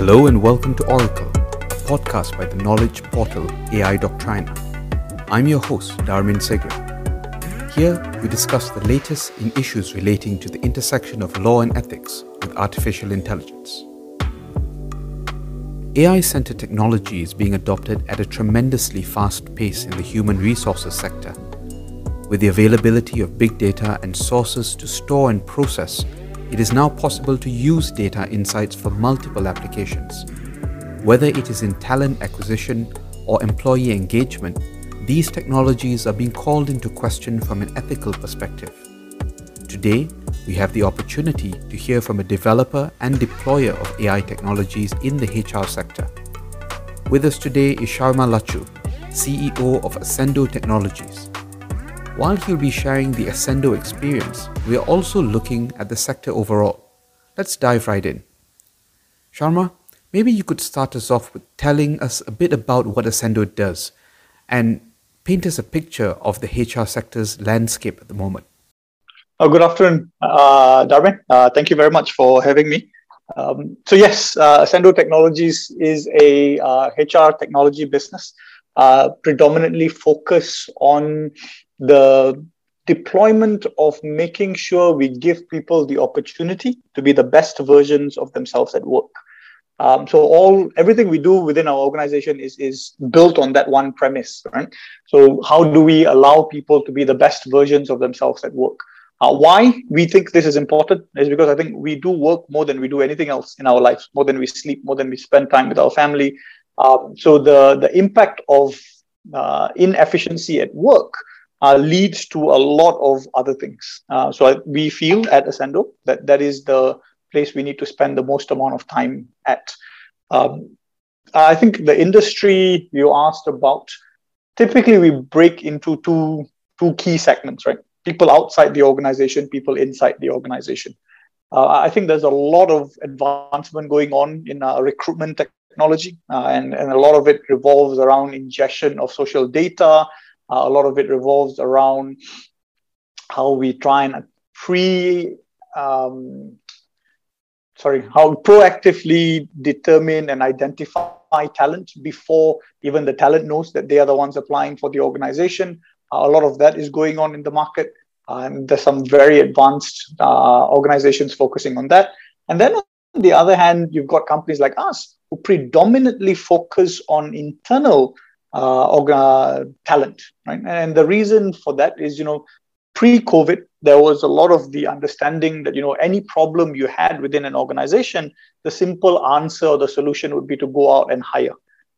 Hello and welcome to Oracle, a podcast by the knowledge portal AI Doctrina. I'm your host, Darmin Segre. Here, we discuss the latest in issues relating to the intersection of law and ethics with artificial intelligence. AI centered technology is being adopted at a tremendously fast pace in the human resources sector. With the availability of big data and sources to store and process it is now possible to use data insights for multiple applications. Whether it is in talent acquisition or employee engagement, these technologies are being called into question from an ethical perspective. Today, we have the opportunity to hear from a developer and deployer of AI technologies in the HR sector. With us today is Sharma Lachu, CEO of Ascendo Technologies. While he'll be sharing the Ascendo experience, we are also looking at the sector overall. Let's dive right in. Sharma, maybe you could start us off with telling us a bit about what Ascendo does and paint us a picture of the HR sector's landscape at the moment. Oh, good afternoon, uh, Darwin. Uh, thank you very much for having me. Um, so yes, uh, Ascendo Technologies is a HR uh, technology business, uh, predominantly focus on the deployment of making sure we give people the opportunity to be the best versions of themselves at work. Um, so all everything we do within our organization is is built on that one premise, right? So how do we allow people to be the best versions of themselves at work? Uh, why we think this is important is because I think we do work more than we do anything else in our lives, more than we sleep, more than we spend time with our family. Um, so the the impact of uh, inefficiency at work uh, leads to a lot of other things. Uh, so I, we feel at Ascendo that that is the place we need to spend the most amount of time at. Um, I think the industry you asked about, typically we break into two two key segments, right? People outside the organization, people inside the organization. Uh, I think there's a lot of advancement going on in uh, recruitment technology, uh, and, and a lot of it revolves around ingestion of social data, uh, a lot of it revolves around how we try and pre, um, sorry, how proactively determine and identify talent before even the talent knows that they are the ones applying for the organization. Uh, a lot of that is going on in the market. and there's some very advanced uh, organizations focusing on that. And then on the other hand, you've got companies like us who predominantly focus on internal uh, uh, talent, right? And the reason for that is, you know, pre-COVID, there was a lot of the understanding that you know any problem you had within an organization, the simple answer or the solution would be to go out and hire.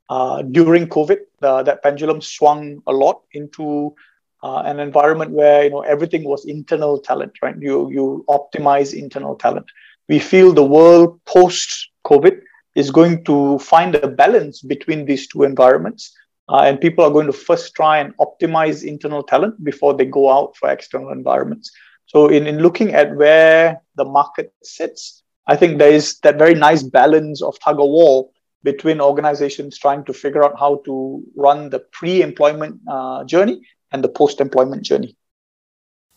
Uh, during COVID, uh, that pendulum swung a lot into uh, an environment where you know everything was internal talent, right? You you optimize internal talent. We feel the world post COVID is going to find a balance between these two environments uh, and people are going to first try and optimize internal talent before they go out for external environments. So, in, in looking at where the market sits, I think there is that very nice balance of tug of war between organizations trying to figure out how to run the pre employment uh, journey and the post employment journey.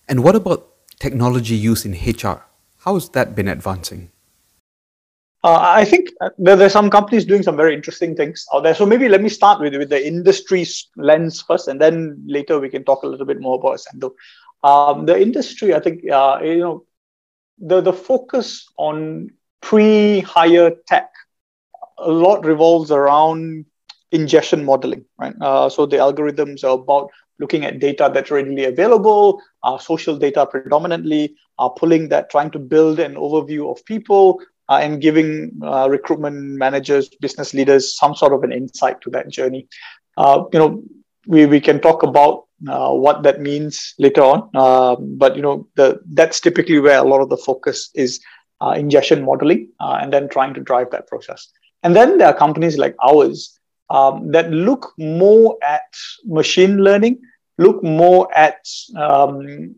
And what about technology use in HR? How has that been advancing? Uh, I think uh, there, there, are some companies doing some very interesting things out there. So maybe let me start with, with the industry lens first, and then later we can talk a little bit more about Ascendo. Um, the industry, I think, uh, you know, the, the focus on pre-hire tech, a lot revolves around ingestion modeling, right? Uh, so the algorithms are about looking at data that's readily available, uh, social data predominantly, uh, pulling that, trying to build an overview of people, uh, and giving uh, recruitment managers, business leaders, some sort of an insight to that journey. Uh, you know, we, we can talk about uh, what that means later on, um, but you know, the that's typically where a lot of the focus is uh, ingestion modeling, uh, and then trying to drive that process. And then there are companies like ours um, that look more at machine learning, look more at um,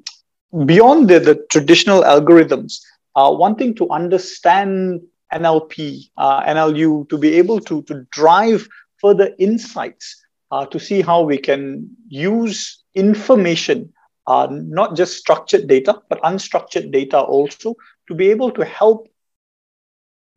beyond the, the traditional algorithms uh, wanting to understand NLP, uh, NLU, to be able to, to drive further insights uh, to see how we can use information, uh, not just structured data, but unstructured data also, to be able to help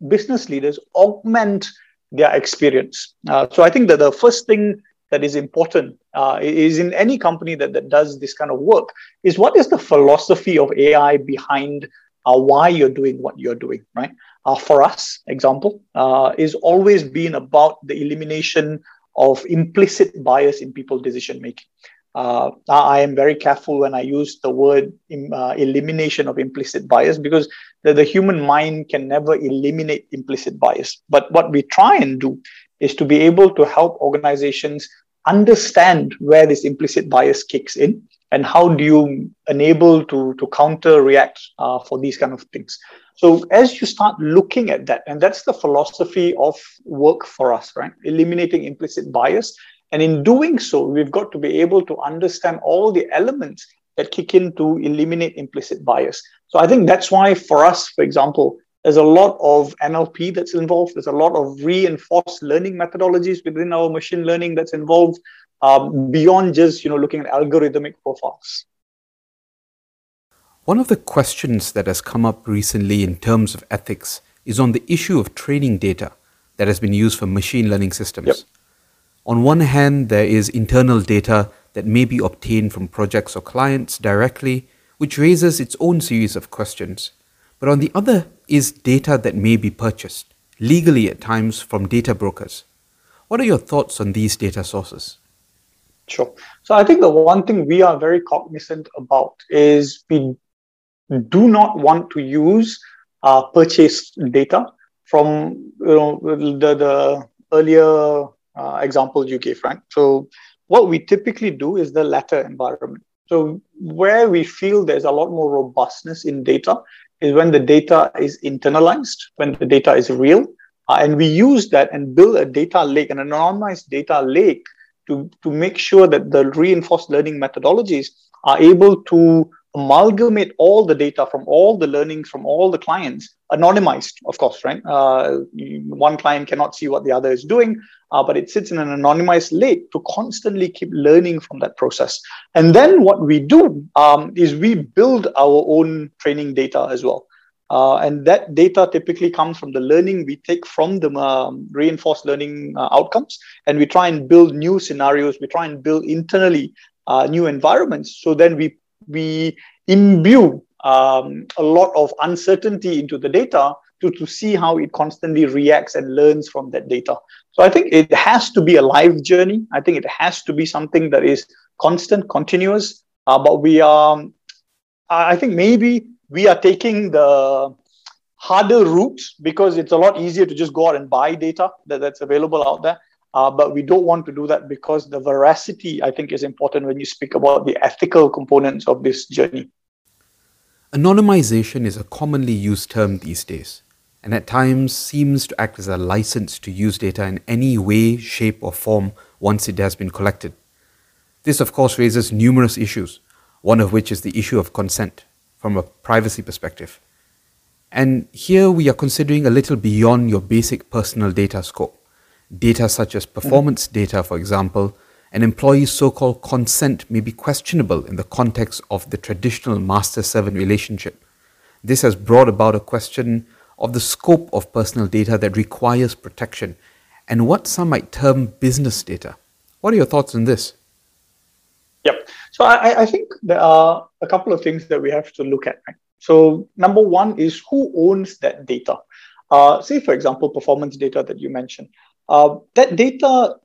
business leaders augment their experience. Uh, so I think that the first thing that is important uh, is in any company that, that does this kind of work is what is the philosophy of AI behind uh, why you're doing what you're doing, right? Uh, for us, example, uh, is always been about the elimination of implicit bias in people decision making. Uh, I am very careful when I use the word uh, elimination of implicit bias because the, the human mind can never eliminate implicit bias. But what we try and do is to be able to help organizations understand where this implicit bias kicks in and how do you enable to, to counter react uh, for these kind of things. So as you start looking at that and that's the philosophy of work for us right? Eliminating implicit bias. And in doing so we've got to be able to understand all the elements that kick in to eliminate implicit bias. So i think that's why for us for example there's a lot of NLP that's involved. There's a lot of reinforced learning methodologies within our machine learning that's involved um, beyond just you know looking at algorithmic profiles. One of the questions that has come up recently in terms of ethics is on the issue of training data that has been used for machine learning systems. Yep. On one hand, there is internal data that may be obtained from projects or clients directly, which raises its own series of questions. But on the other is data that may be purchased, legally at times from data brokers. What are your thoughts on these data sources? Sure. So I think the one thing we are very cognizant about is we do not want to use uh, purchased data from you know the, the earlier uh, example you gave, right? So what we typically do is the latter environment. So where we feel there's a lot more robustness in data is when the data is internalized, when the data is real. Uh, and we use that and build a data lake, an anonymized data lake to, to make sure that the reinforced learning methodologies are able to amalgamate all the data from all the learnings from all the clients anonymized of course right? Uh, one client cannot see what the other is doing uh, but it sits in an anonymized lake to constantly keep learning from that process. And then what we do um, is we build our own training data as well uh, and that data typically comes from the learning we take from the um, reinforced learning uh, outcomes and we try and build new scenarios we try and build internally uh, new environments so then we we imbue um, a lot of uncertainty into the data to, to see how it constantly reacts and learns from that data. So I think it has to be a live journey. I think it has to be something that is constant, continuous. Uh, but we are, I think maybe we are taking the harder route because it's a lot easier to just go out and buy data that, that's available out there. Uh, but we don't want to do that because the veracity, I think, is important when you speak about the ethical components of this journey. Anonymization is a commonly used term these days, and at times seems to act as a license to use data in any way, shape, or form once it has been collected. This, of course, raises numerous issues, one of which is the issue of consent from a privacy perspective. And here we are considering a little beyond your basic personal data scope. Data such as performance data, for example, an employee's so called consent may be questionable in the context of the traditional master servant relationship. This has brought about a question of the scope of personal data that requires protection and what some might term business data. What are your thoughts on this? Yep. So I, I think there are a couple of things that we have to look at. Right? So number one is who owns that data. Uh, say, for example, performance data that you mentioned. Uh, that data,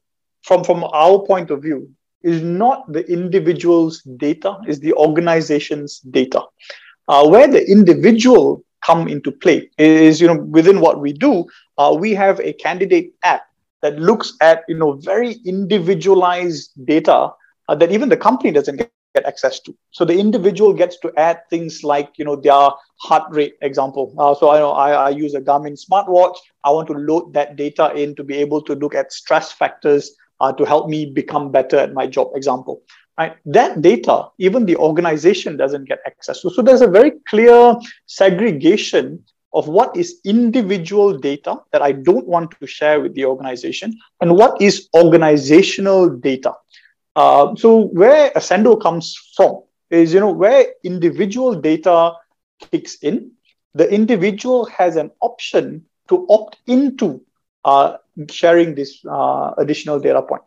from, from our point of view, is not the individual's data, is the organization's data. Uh, where the individual come into play is, you know, within what we do, uh, we have a candidate app that looks at, you know, very individualized data uh, that even the company doesn't get access to. So the individual gets to add things like, you know, their heart rate example. Uh, so I know I, I use a Garmin smartwatch. I want to load that data in to be able to look at stress factors uh, to help me become better at my job example. Right? That data, even the organization doesn't get access to. So there's a very clear segregation of what is individual data that I don't want to share with the organization and what is organizational data. Uh, so where Ascendo comes from is, you know, where individual data kicks in, the individual has an option to opt into uh, sharing this uh, additional data point.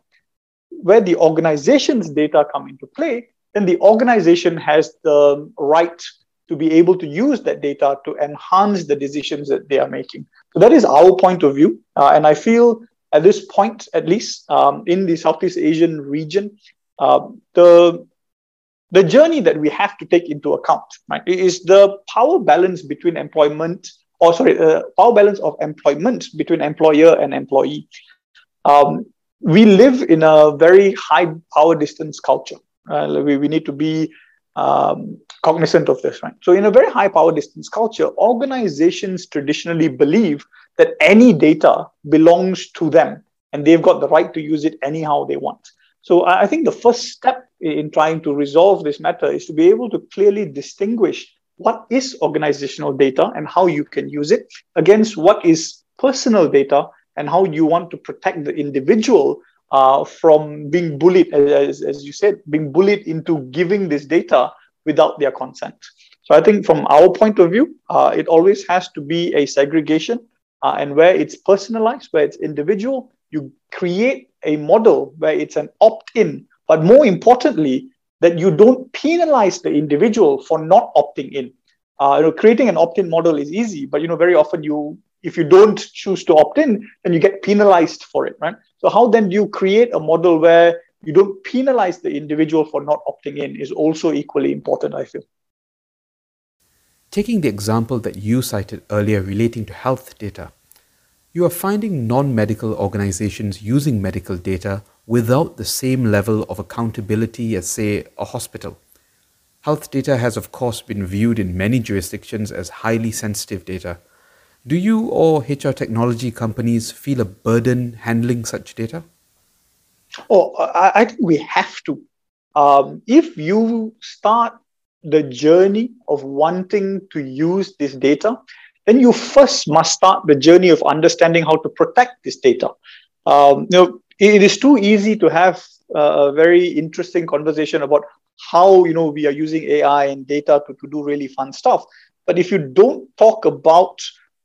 Where the organization's data come into play, then the organization has the right to be able to use that data to enhance the decisions that they are making. So that is our point of view. Uh, and I feel at this point, at least um, in the Southeast Asian region, uh, the the journey that we have to take into account right, is the power balance between employment or sorry, uh, power balance of employment between employer and employee. Um, we live in a very high power distance culture. Uh, we, we need to be um, cognizant of this, right? So, in a very high power distance culture, organizations traditionally believe that any data belongs to them and they've got the right to use it anyhow they want. So, I think the first step in trying to resolve this matter is to be able to clearly distinguish what is organizational data and how you can use it against what is personal data and how you want to protect the individual uh, from being bullied, as, as you said, being bullied into giving this data without their consent. So I think from our point of view, uh, it always has to be a segregation. Uh, and where it's personalized, where it's individual, you create a model where it's an opt in. But more importantly, that you don't penalize the individual for not opting in. Uh, you know, creating an opt-in model is easy, but you know, very often you, if you don't choose to opt in, then you get penalized for it, right? So how then do you create a model where you don't penalize the individual for not opting in is also equally important, I feel. Taking the example that you cited earlier relating to health data, you are finding non medical organizations using medical data without the same level of accountability as, say, a hospital. Health data has, of course, been viewed in many jurisdictions as highly sensitive data. Do you or HR technology companies feel a burden handling such data? Oh, I, think we have to. Um, if you start the journey of wanting to use this data, then you first must start the journey of understanding how to protect this data. Um, you know, it is too easy to have a very interesting conversation about how you know we are using AI and data to, to do really fun stuff. But if you don't talk about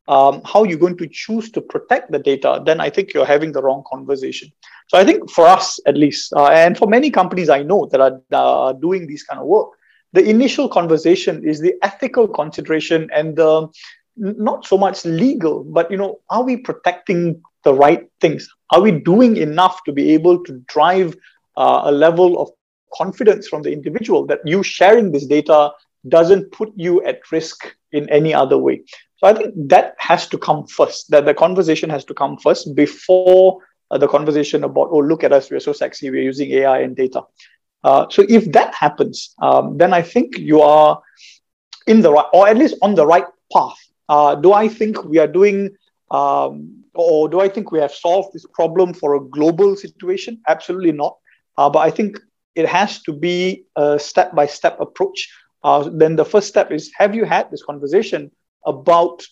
um, how you're going to choose to protect the data, then I think you're having the wrong conversation. So I think for us, at least, uh, and for many companies I know that are uh, doing these kind of work, the initial conversation is the ethical consideration and the not so much legal, but you know, are we protecting the right things? Are we doing enough to be able to drive uh, a level of confidence from the individual that you sharing this data doesn't put you at risk in any other way? So I think that has to come first. That the conversation has to come first before uh, the conversation about, oh, look at us, we're so sexy, we're using AI and data. Uh, so if that happens, um, then I think you are in the right, or at least on the right path. Uh, do I think we are doing, um, or do I think we have solved this problem for a global situation? Absolutely not. Uh, but I think it has to be a step by step approach. Uh, then the first step is have you had this conversation about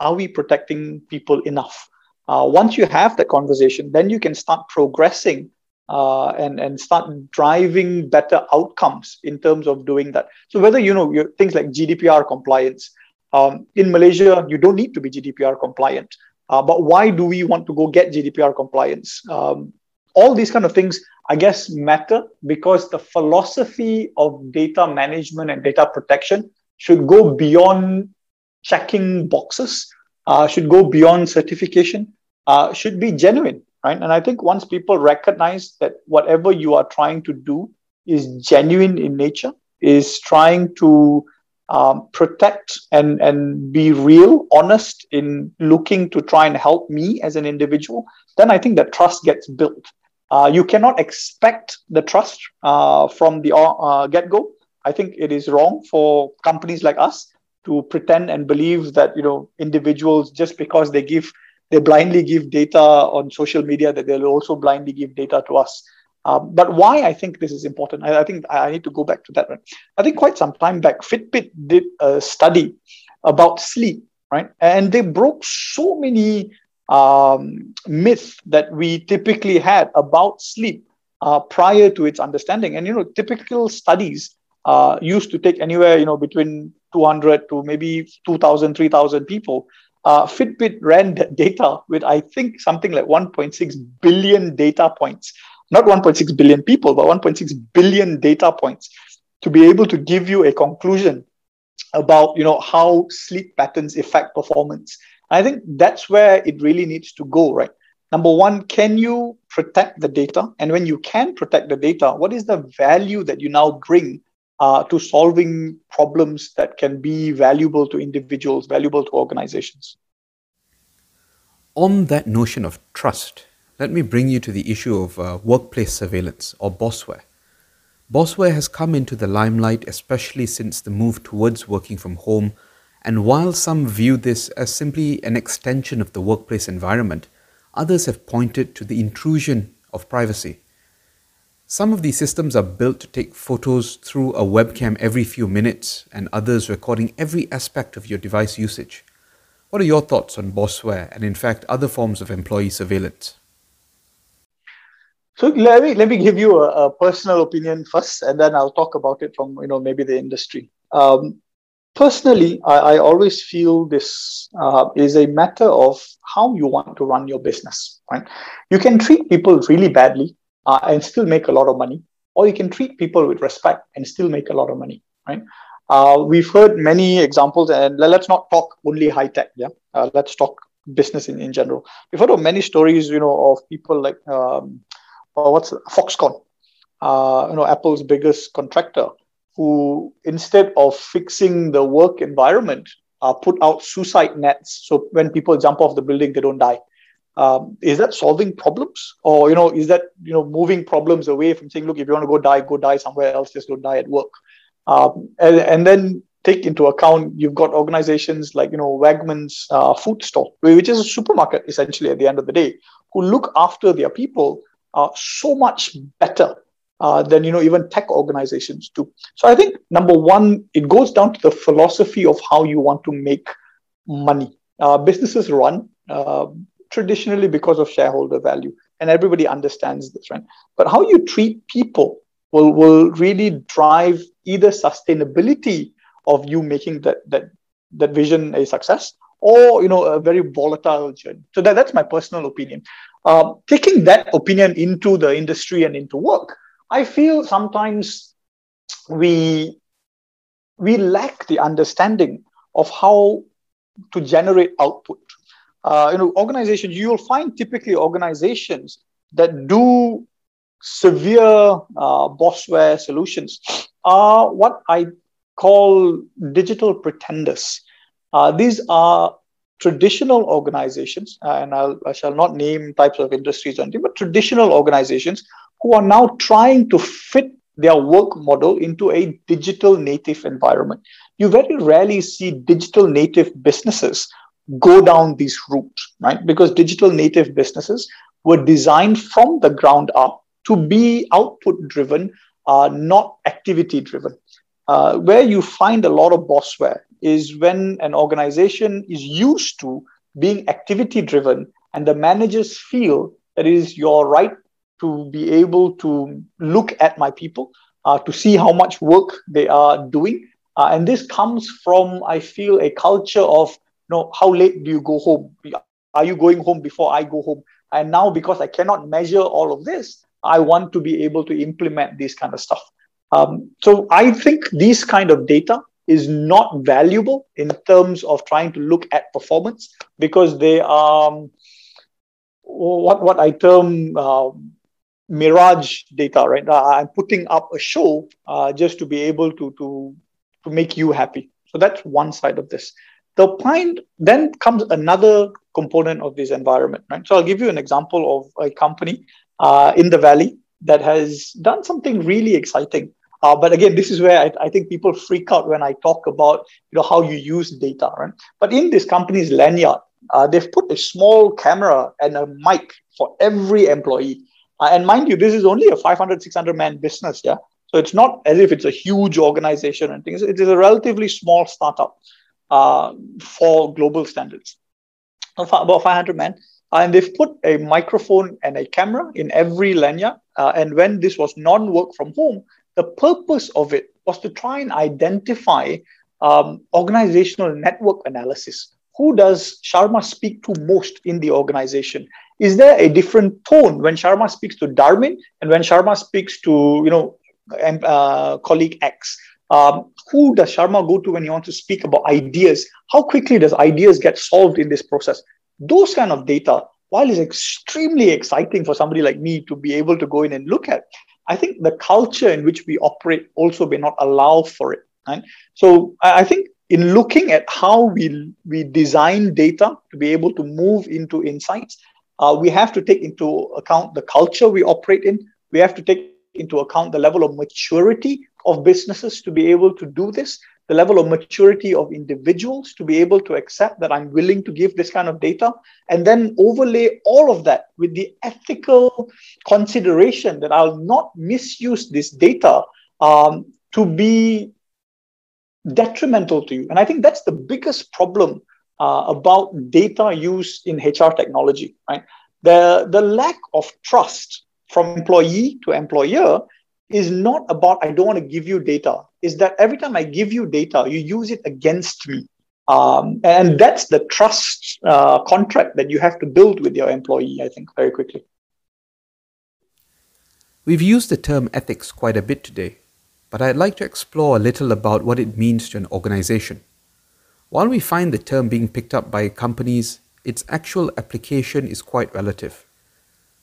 are we protecting people enough? Uh, once you have that conversation, then you can start progressing uh, and and start driving better outcomes in terms of doing that. So whether you know things like GDPR compliance um, in Malaysia, you don't need to be GDPR compliant. Uh, but why do we want to go get GDPR compliance? Um, all these kind of things, I guess, matter because the philosophy of data management and data protection should go beyond checking boxes, uh, should go beyond certification, uh, should be genuine, right? And I think once people recognize that whatever you are trying to do is genuine in nature, is trying to um, protect and, and be real, honest in looking to try and help me as an individual, then I think that trust gets built. Uh, you cannot expect the trust uh, from the uh, get go. I think it is wrong for companies like us to pretend and believe that you know individuals just because they give they blindly give data on social media that they'll also blindly give data to us. Um, but why I think this is important, I, I, think I need to go back to that. Right? I think quite some time back, Fitbit did a study about sleep, right? And they broke so many um, myths that we typically had about sleep uh, prior to its understanding. And, you know, typical studies uh, used to take anywhere, you know, between 200 to maybe 2,000, 3,000 people uh, Fitbit ran that data with, I think, something like 1.6 billion data points. Not 1.6 billion people, but 1.6 billion data points to be able to give you a conclusion about you know how sleep patterns affect performance. I think that's where it really needs to go right? Number one can you protect the data? And when you can protect the data what is the value that you now bring uh, to solving problems that can be valuable to individuals valuable to organizations on that notion of trust let me bring you to the issue of uh, workplace surveillance or bossware Bossware has come into the limelight especially since the move towards working from home, and while some view this as simply an extension of the workplace environment, others have pointed to the intrusion of privacy. Some of these systems are built to take photos through a webcam every few minutes, and others recording every aspect of your device usage. What are your thoughts on Bossware and, in fact, other forms of employee surveillance? So let me let me give you a, a, personal opinion first, and then I'll talk about it from you know maybe the industry. Um, personally, I, I, always feel this uh, is a matter of how you want to run your business. Right? You can treat people really badly uh, and still make a lot of money, or you can treat people with respect and still make a lot of money. Right? Uh, we've heard many examples, and let's not talk only high tech. Yeah, uh, let's talk business in, in general. We've heard of many stories, you know, of people like um, uh, what's Foxconn, uh, you know, Apple's biggest contractor, who instead of fixing the work environment, uh, put out suicide nets. So when people jump off the building, they don't die. Um, is that solving problems, or you know, is that you know moving problems away from saying, look, if you want to go die, go die somewhere else, just don't die at work. Um, and, and then take into account you've got organizations like you know Wegmans uh, food store, which is a supermarket essentially at the end of the day, who look after their people uh, so much better uh, than you know even tech organizations do. So I think number one, it goes down to the philosophy of how you want to make money. Uh, businesses run uh, traditionally because of shareholder value, and everybody understands this, right? But how you treat people will will really drive either sustainability of you making that that that vision a success or you know a very volatile journey. So that, that's my personal opinion. Uh, taking that opinion into the industry and into work i feel sometimes we we lack the understanding of how to generate output uh, you know organizations you'll find typically organizations that do severe uh, bossware solutions are what i call digital pretenders uh, these are traditional organizations, and I'll, I shall not name types of industries or anything, but traditional organizations who are now trying to fit their work model into a digital native environment. You very rarely see digital native businesses go down these routes, right? Because digital native businesses were designed from the ground up to be output driven, uh, not activity driven. Uh, where you find a lot of bossware is when an organization is used to being activity driven and the managers feel that it is your right to be able to look at my people, uh, to see how much work they are doing. Uh, and this comes from, I feel, a culture of, know, how late do you go home? Are you going home before I go home? And now, because I cannot measure all of this, I want to be able to implement this kind of stuff. Um, so I think these kind of data is not valuable in terms of trying to look at performance because they are um, what what I term uh, mirage data. Right, uh, I'm putting up a show uh, just to be able to to to make you happy. So that's one side of this. The point then comes another component of this environment. Right. So I'll give you an example of a company uh, in the valley that has done something really exciting uh, but again, this is where I, I, think people freak out when I talk about you know how you use data, right? But in this company's lanyard, uh, they've put a small camera and a mic for every employee. Uh, and mind you, this is only a 500, 600 man business, yeah. So it's not as if it's a huge organization and things. It is a relatively small startup uh, for global standards, about 500 men. And they've put a microphone and a camera in every lanyard. Uh, and when this was non-work from home, the purpose of it was to try and identify um, organizational network analysis. who does Sharma speak to most in the organization? Is there a different tone when Sharma speaks to Darmin and when Sharma speaks to you know uh, colleague X? Um, who does Sharma go to when he wants to speak about ideas? How quickly does ideas get solved in this process? Those kind of data, while is extremely exciting for somebody like me to be able to go in and look at, I think the culture in which we operate also may not allow for it. Right? So I think in looking at how we we design data to be able to move into insights, uh, we have to take into account the culture we operate in. We have to take into account the level of maturity of businesses to be able to do this, the level of maturity of individuals to be able to accept that I'm willing to give this kind of data, and then overlay all of that with the ethical consideration that I'll not misuse this data um, to be detrimental to you. And I think that's the biggest problem uh, about data use in HR technology, right? The, the lack of trust from employee to employer is not about I don't want to give you data. Is that every time I give you data, you use it against me. Um, and that's the trust uh, contract that you have to build with your employee, I think, very quickly. We've used the term ethics quite a bit today, but I'd like to explore a little about what it means to an organization. While we find the term being picked up by companies, its actual application is quite relative.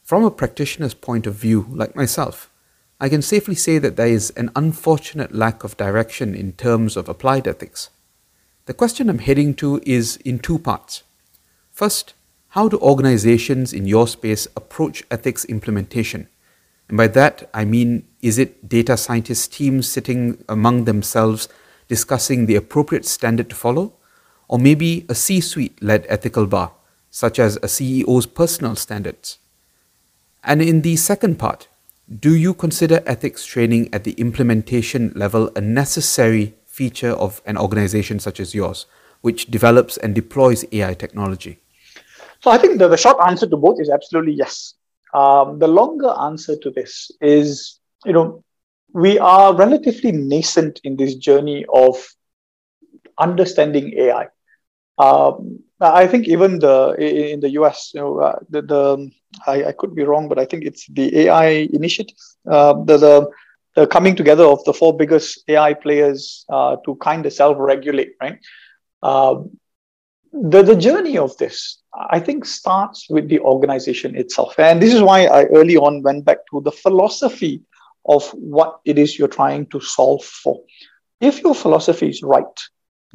From a practitioner's point of view, like myself, I can safely say that there is an unfortunate lack of direction in terms of applied ethics. The question I'm heading to is in two parts. First, how do organizations in your space approach ethics implementation? And by that, I mean, is it data scientist teams sitting among themselves discussing the appropriate standard to follow? Or maybe a C suite led ethical bar, such as a CEO's personal standards? And in the second part, do you consider ethics training at the implementation level a necessary feature of an organization such as yours, which develops and deploys AI technology? So I think the, the short answer to both is absolutely yes. Um, the longer answer to this is, you know, we are relatively nascent in this journey of understanding AI. Um, I think even the in the US, you know, uh, the, the I, I, could be wrong, but I think it's the AI initiative, uh, the, the, the coming together of the four biggest AI players uh, to kind of self-regulate, right? Um, the the journey of this, I think, starts with the organization itself, and this is why I early on went back to the philosophy of what it is you're trying to solve for. If your philosophy is right,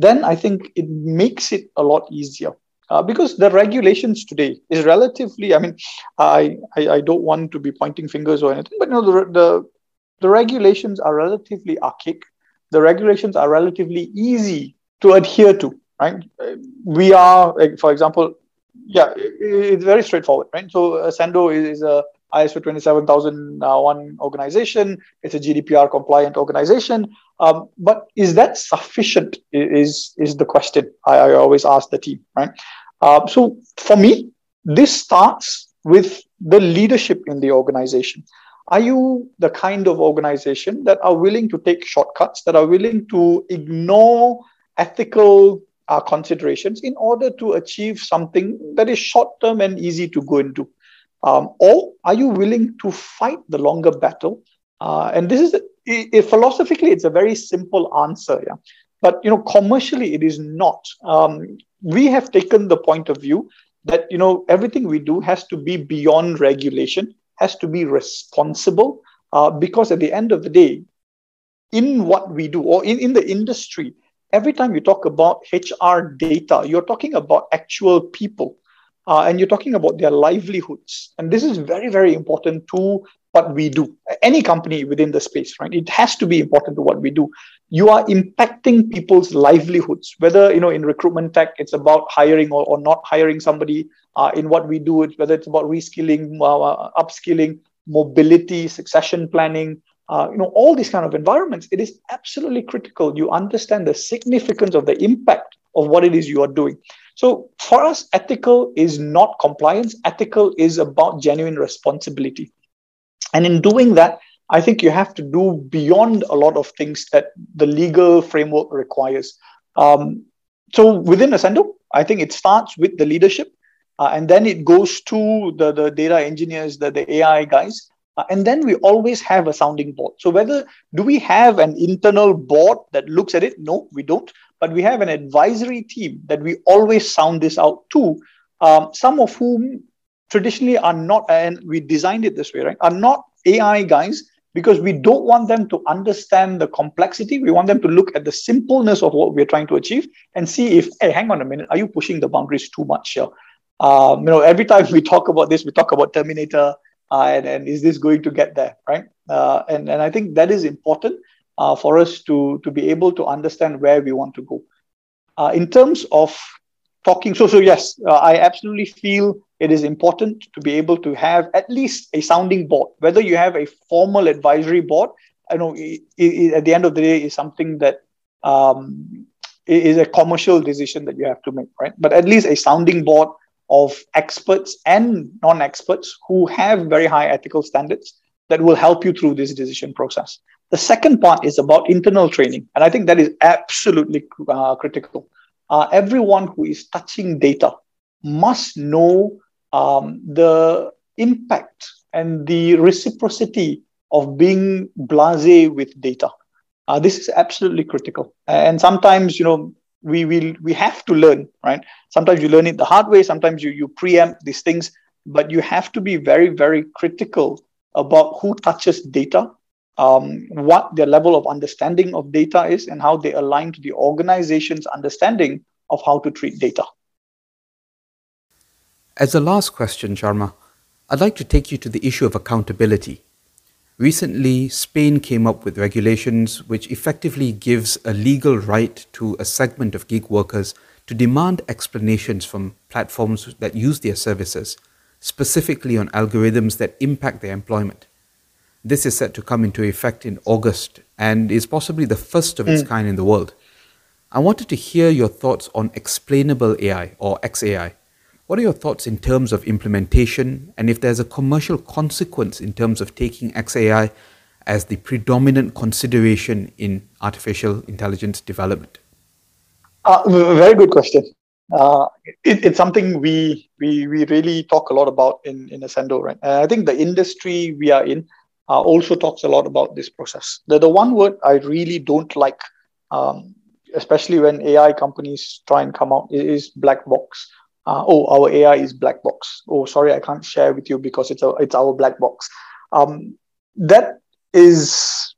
then I think it makes it a lot easier. Uh, because the regulations today is relatively, I mean, I, I, I don't want to be pointing fingers or anything, but you know, the, the, the regulations are relatively archaic. The regulations are relatively easy to adhere to, right? We are, for example, yeah, it's very straightforward, right? So uh, Ascendo is, is a ISO 27001 organization. It's a GDPR compliant organization. Um, but is that sufficient? Is is the question I, I always ask the team, right? Uh, so for me, this starts with the leadership in the organization. Are you the kind of organization that are willing to take shortcuts, that are willing to ignore ethical uh, considerations in order to achieve something that is short term and easy to go into? Um, or are you willing to fight the longer battle? Uh, and this is it, it, philosophically, it's a very simple answer. Yeah, but you know, commercially, it is not. Um, we have taken the point of view that you know everything we do has to be beyond regulation, has to be responsible, uh, because at the end of the day, in what we do or in, in the industry, every time you talk about HR data, you're talking about actual people uh, and you're talking about their livelihoods. And this is very, very important to what we do. Any company within the space, right? It has to be important to what we do. You are impacting people's livelihoods, whether, you know, in recruitment tech, it's about hiring or, or not hiring somebody. Uh, in what we do, it's, whether it's about reskilling, uh, upskilling, mobility, succession planning, uh, you know, all these kind of environments, it is absolutely critical. You understand the significance of the impact of what it is you are doing. So for us, ethical is not compliance. Ethical is about genuine responsibility. And in doing that, I think you have to do beyond a lot of things that the legal framework requires. Um, so within Ascendo, I think it starts with the leadership, uh, and then it goes to the, the data engineers, the, the AI guys, uh, and then we always have a sounding board. So whether do we have an internal board that looks at it? No, we don't. But we have an advisory team that we always sound this out to. Um, some of whom traditionally are not, and we designed it this way, right? Are not AI guys because we don't want them to understand the complexity. We want them to look at the simpleness of what we're trying to achieve and see if, hey, hang on a minute, are you pushing the boundaries too much here? Um, you know, every time we talk about this, we talk about Terminator, uh, and, and is this going to get there, right? Uh, and, and I think that is important uh, for us to, to be able to understand where we want to go. Uh, in terms of talking, so, so yes, uh, I absolutely feel it is important to be able to have at least a sounding board, whether you have a formal advisory board, I know it, it, at the end of the day is something that um, is a commercial decision that you have to make, right? But at least a sounding board of experts and non-experts who have very high ethical standards that will help you through this decision process. The second part is about internal training, and I think that is absolutely uh, critical. Uh, everyone who is touching data must know um, the impact and the reciprocity of being blasé with data. Uh, this is absolutely critical. And sometimes, you know, we will we have to learn right sometimes you learn it the hard way sometimes you you preempt these things but you have to be very very critical about who touches data um, what their level of understanding of data is and how they align to the organization's understanding of how to treat data. As a last question sharma i'd like to take you to the issue of accountability. Recently, Spain came up with regulations which effectively gives a legal right to a segment of gig workers to demand explanations from platforms that use their services, specifically on algorithms that impact their employment. This is set to come into effect in August and is possibly the first of its mm. kind in the world. I wanted to hear your thoughts on explainable AI or XAI what are your thoughts in terms of implementation and if there's a commercial consequence in terms of taking XAI as the predominant consideration in artificial intelligence development? Uh, very good question. Uh, it, it's something we, we we really talk a lot about in in Ascendo, right? Uh, I think the industry we are in uh, also talks a lot about this process. The the one word I really don't like, um, especially when AI companies try and come out, is black box uh, oh, our AI is black box. Oh, sorry, I can't share with you because it's a, it's our black box. Um, that is,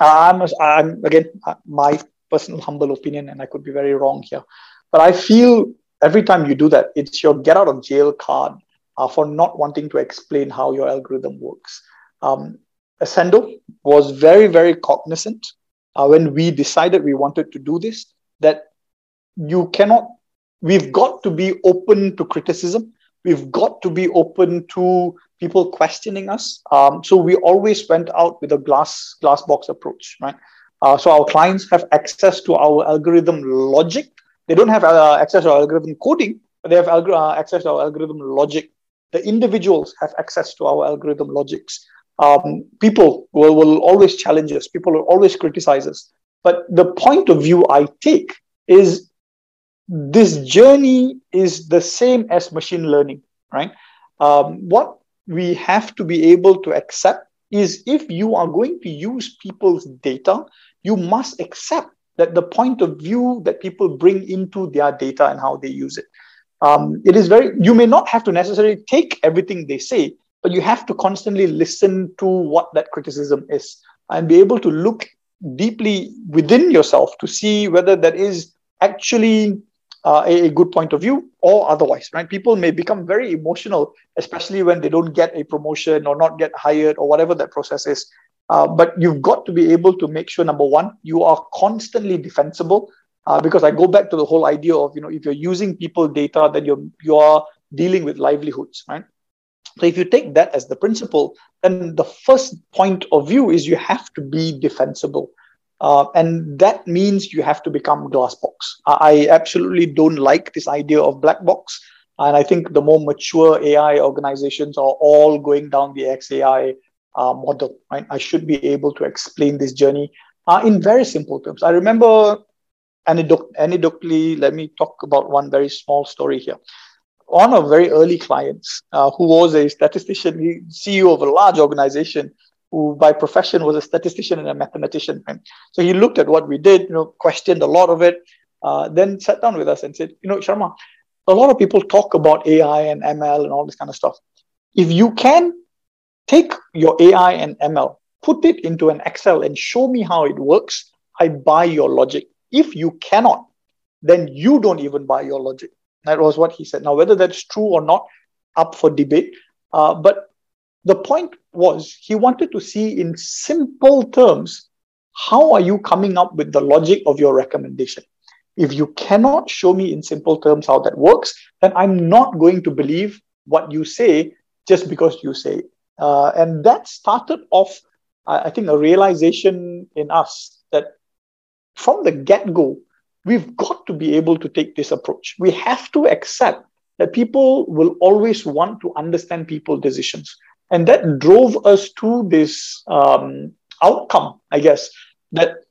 I'm, I'm again uh, my personal humble opinion, and I could be very wrong here, but I feel every time you do that, it's your get out of jail card uh, for not wanting to explain how your algorithm works. Um, Ascendo was very, very cognizant uh, when we decided we wanted to do this that you cannot we've got to be open to criticism. We've got to be open to people questioning us. Um, so we always went out with a glass glass box approach, right? Uh, so our clients have access to our algorithm logic. They don't have uh, access to our algorithm coding, but they have alg- uh, access to our algorithm logic. The individuals have access to our algorithm logics. Um, people will, will always challenge us. People will always criticize us. But the point of view I take is this journey is the same as machine learning, right? Um, what we have to be able to accept is if you are going to use people's data, you must accept that the point of view that people bring into their data and how they use it. Um, it is very, you may not have to necessarily take everything they say, but you have to constantly listen to what that criticism is and be able to look deeply within yourself to see whether that is actually uh, a, a, good point of view or otherwise, right? People may become very emotional, especially when they don't get a promotion or not get hired or whatever that process is. Uh, but you've got to be able to make sure number one, you are constantly defensible. Uh, because I go back to the whole idea of, you know, if you're using people data, then you're you are dealing with livelihoods, right? So if you take that as the principle, then the first point of view is you have to be defensible. Uh, and that means you have to become glass box. I absolutely don't like this idea of black box. And I think the more mature AI organizations are all going down the XAI uh, model, right? I should be able to explain this journey uh, in very simple terms. I remember anecdotally, let me talk about one very small story here. One of very early clients, uh, who was a statistician, CEO of a large organization, who by profession was a statistician and a mathematician. Right? So he looked at what we did, you know, questioned a lot of it, uh, then sat down with us and said, you know, Sharma, a lot of people talk about AI and ML and all this kind of stuff. If you can take your AI and ML, put it into an Excel and show me how it works, I buy your logic. If you cannot, then you don't even buy your logic. That was what he said. Now, whether that's true or not, up for debate. Uh, but the point was he wanted to see in simple terms how are you coming up with the logic of your recommendation if you cannot show me in simple terms how that works then i'm not going to believe what you say just because you say it uh, and that started off i think a realization in us that from the get-go we've got to be able to take this approach we have to accept that people will always want to understand people's decisions and that drove us to this um, outcome, I guess, that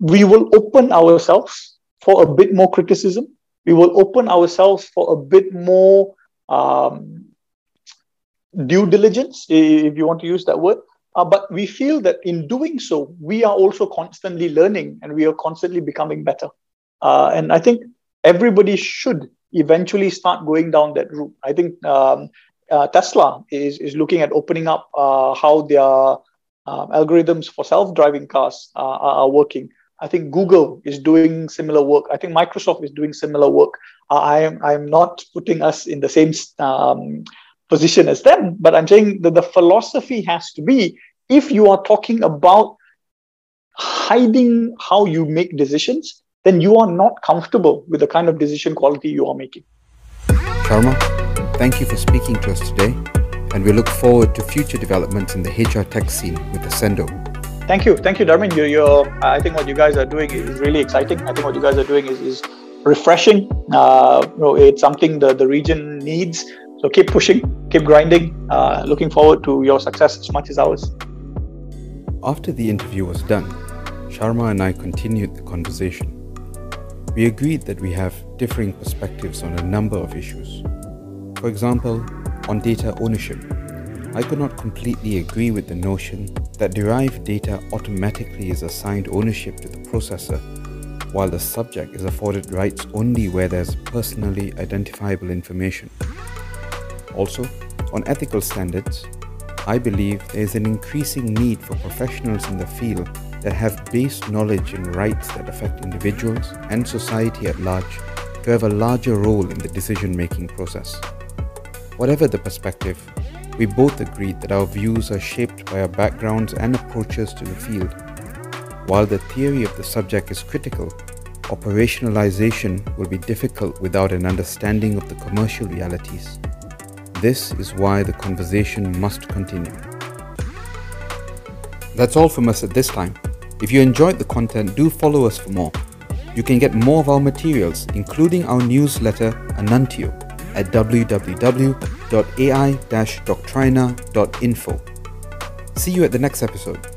we will open ourselves for a bit more criticism. We will open ourselves for a bit more um, due diligence, if you want to use that word. Uh, but we feel that in doing so, we are also constantly learning and we are constantly becoming better. Uh, and I think everybody should eventually start going down that route. I think um, uh, Tesla is, is looking at opening up uh, how their uh, algorithms for self-driving cars uh, are, working. I think Google is doing similar work. I think Microsoft is doing similar work. I am I'm not putting us in the same um, position as them, but I'm saying that the philosophy has to be if you are talking about hiding how you make decisions, then you are not comfortable with the kind of decision quality you are making. Sharma, Thank you for speaking to us today, and we look forward to future developments in the HR tech scene with Ascendo. Thank you. Thank you, Darmin. You're, you're, I think what you guys are doing is really exciting. I think what you guys are doing is, is refreshing. Uh, you know, it's something the, the region needs. So keep pushing, keep grinding. Uh, looking forward to your success as much as ours. After the interview was done, Sharma and I continued the conversation. We agreed that we have differing perspectives on a number of issues. For example, on data ownership, I could not completely agree with the notion that derived data automatically is assigned ownership to the processor, while the subject is afforded rights only where there's personally identifiable information. Also, on ethical standards, I believe there is an increasing need for professionals in the field that have base knowledge in rights that affect individuals and society at large to have a larger role in the decision making process. Whatever the perspective, we both agreed that our views are shaped by our backgrounds and approaches to the field. While the theory of the subject is critical, operationalization will be difficult without an understanding of the commercial realities. This is why the conversation must continue. That's all from us at this time. If you enjoyed the content, do follow us for more. You can get more of our materials, including our newsletter, Anantio at www.ai-doctrina.info. See you at the next episode.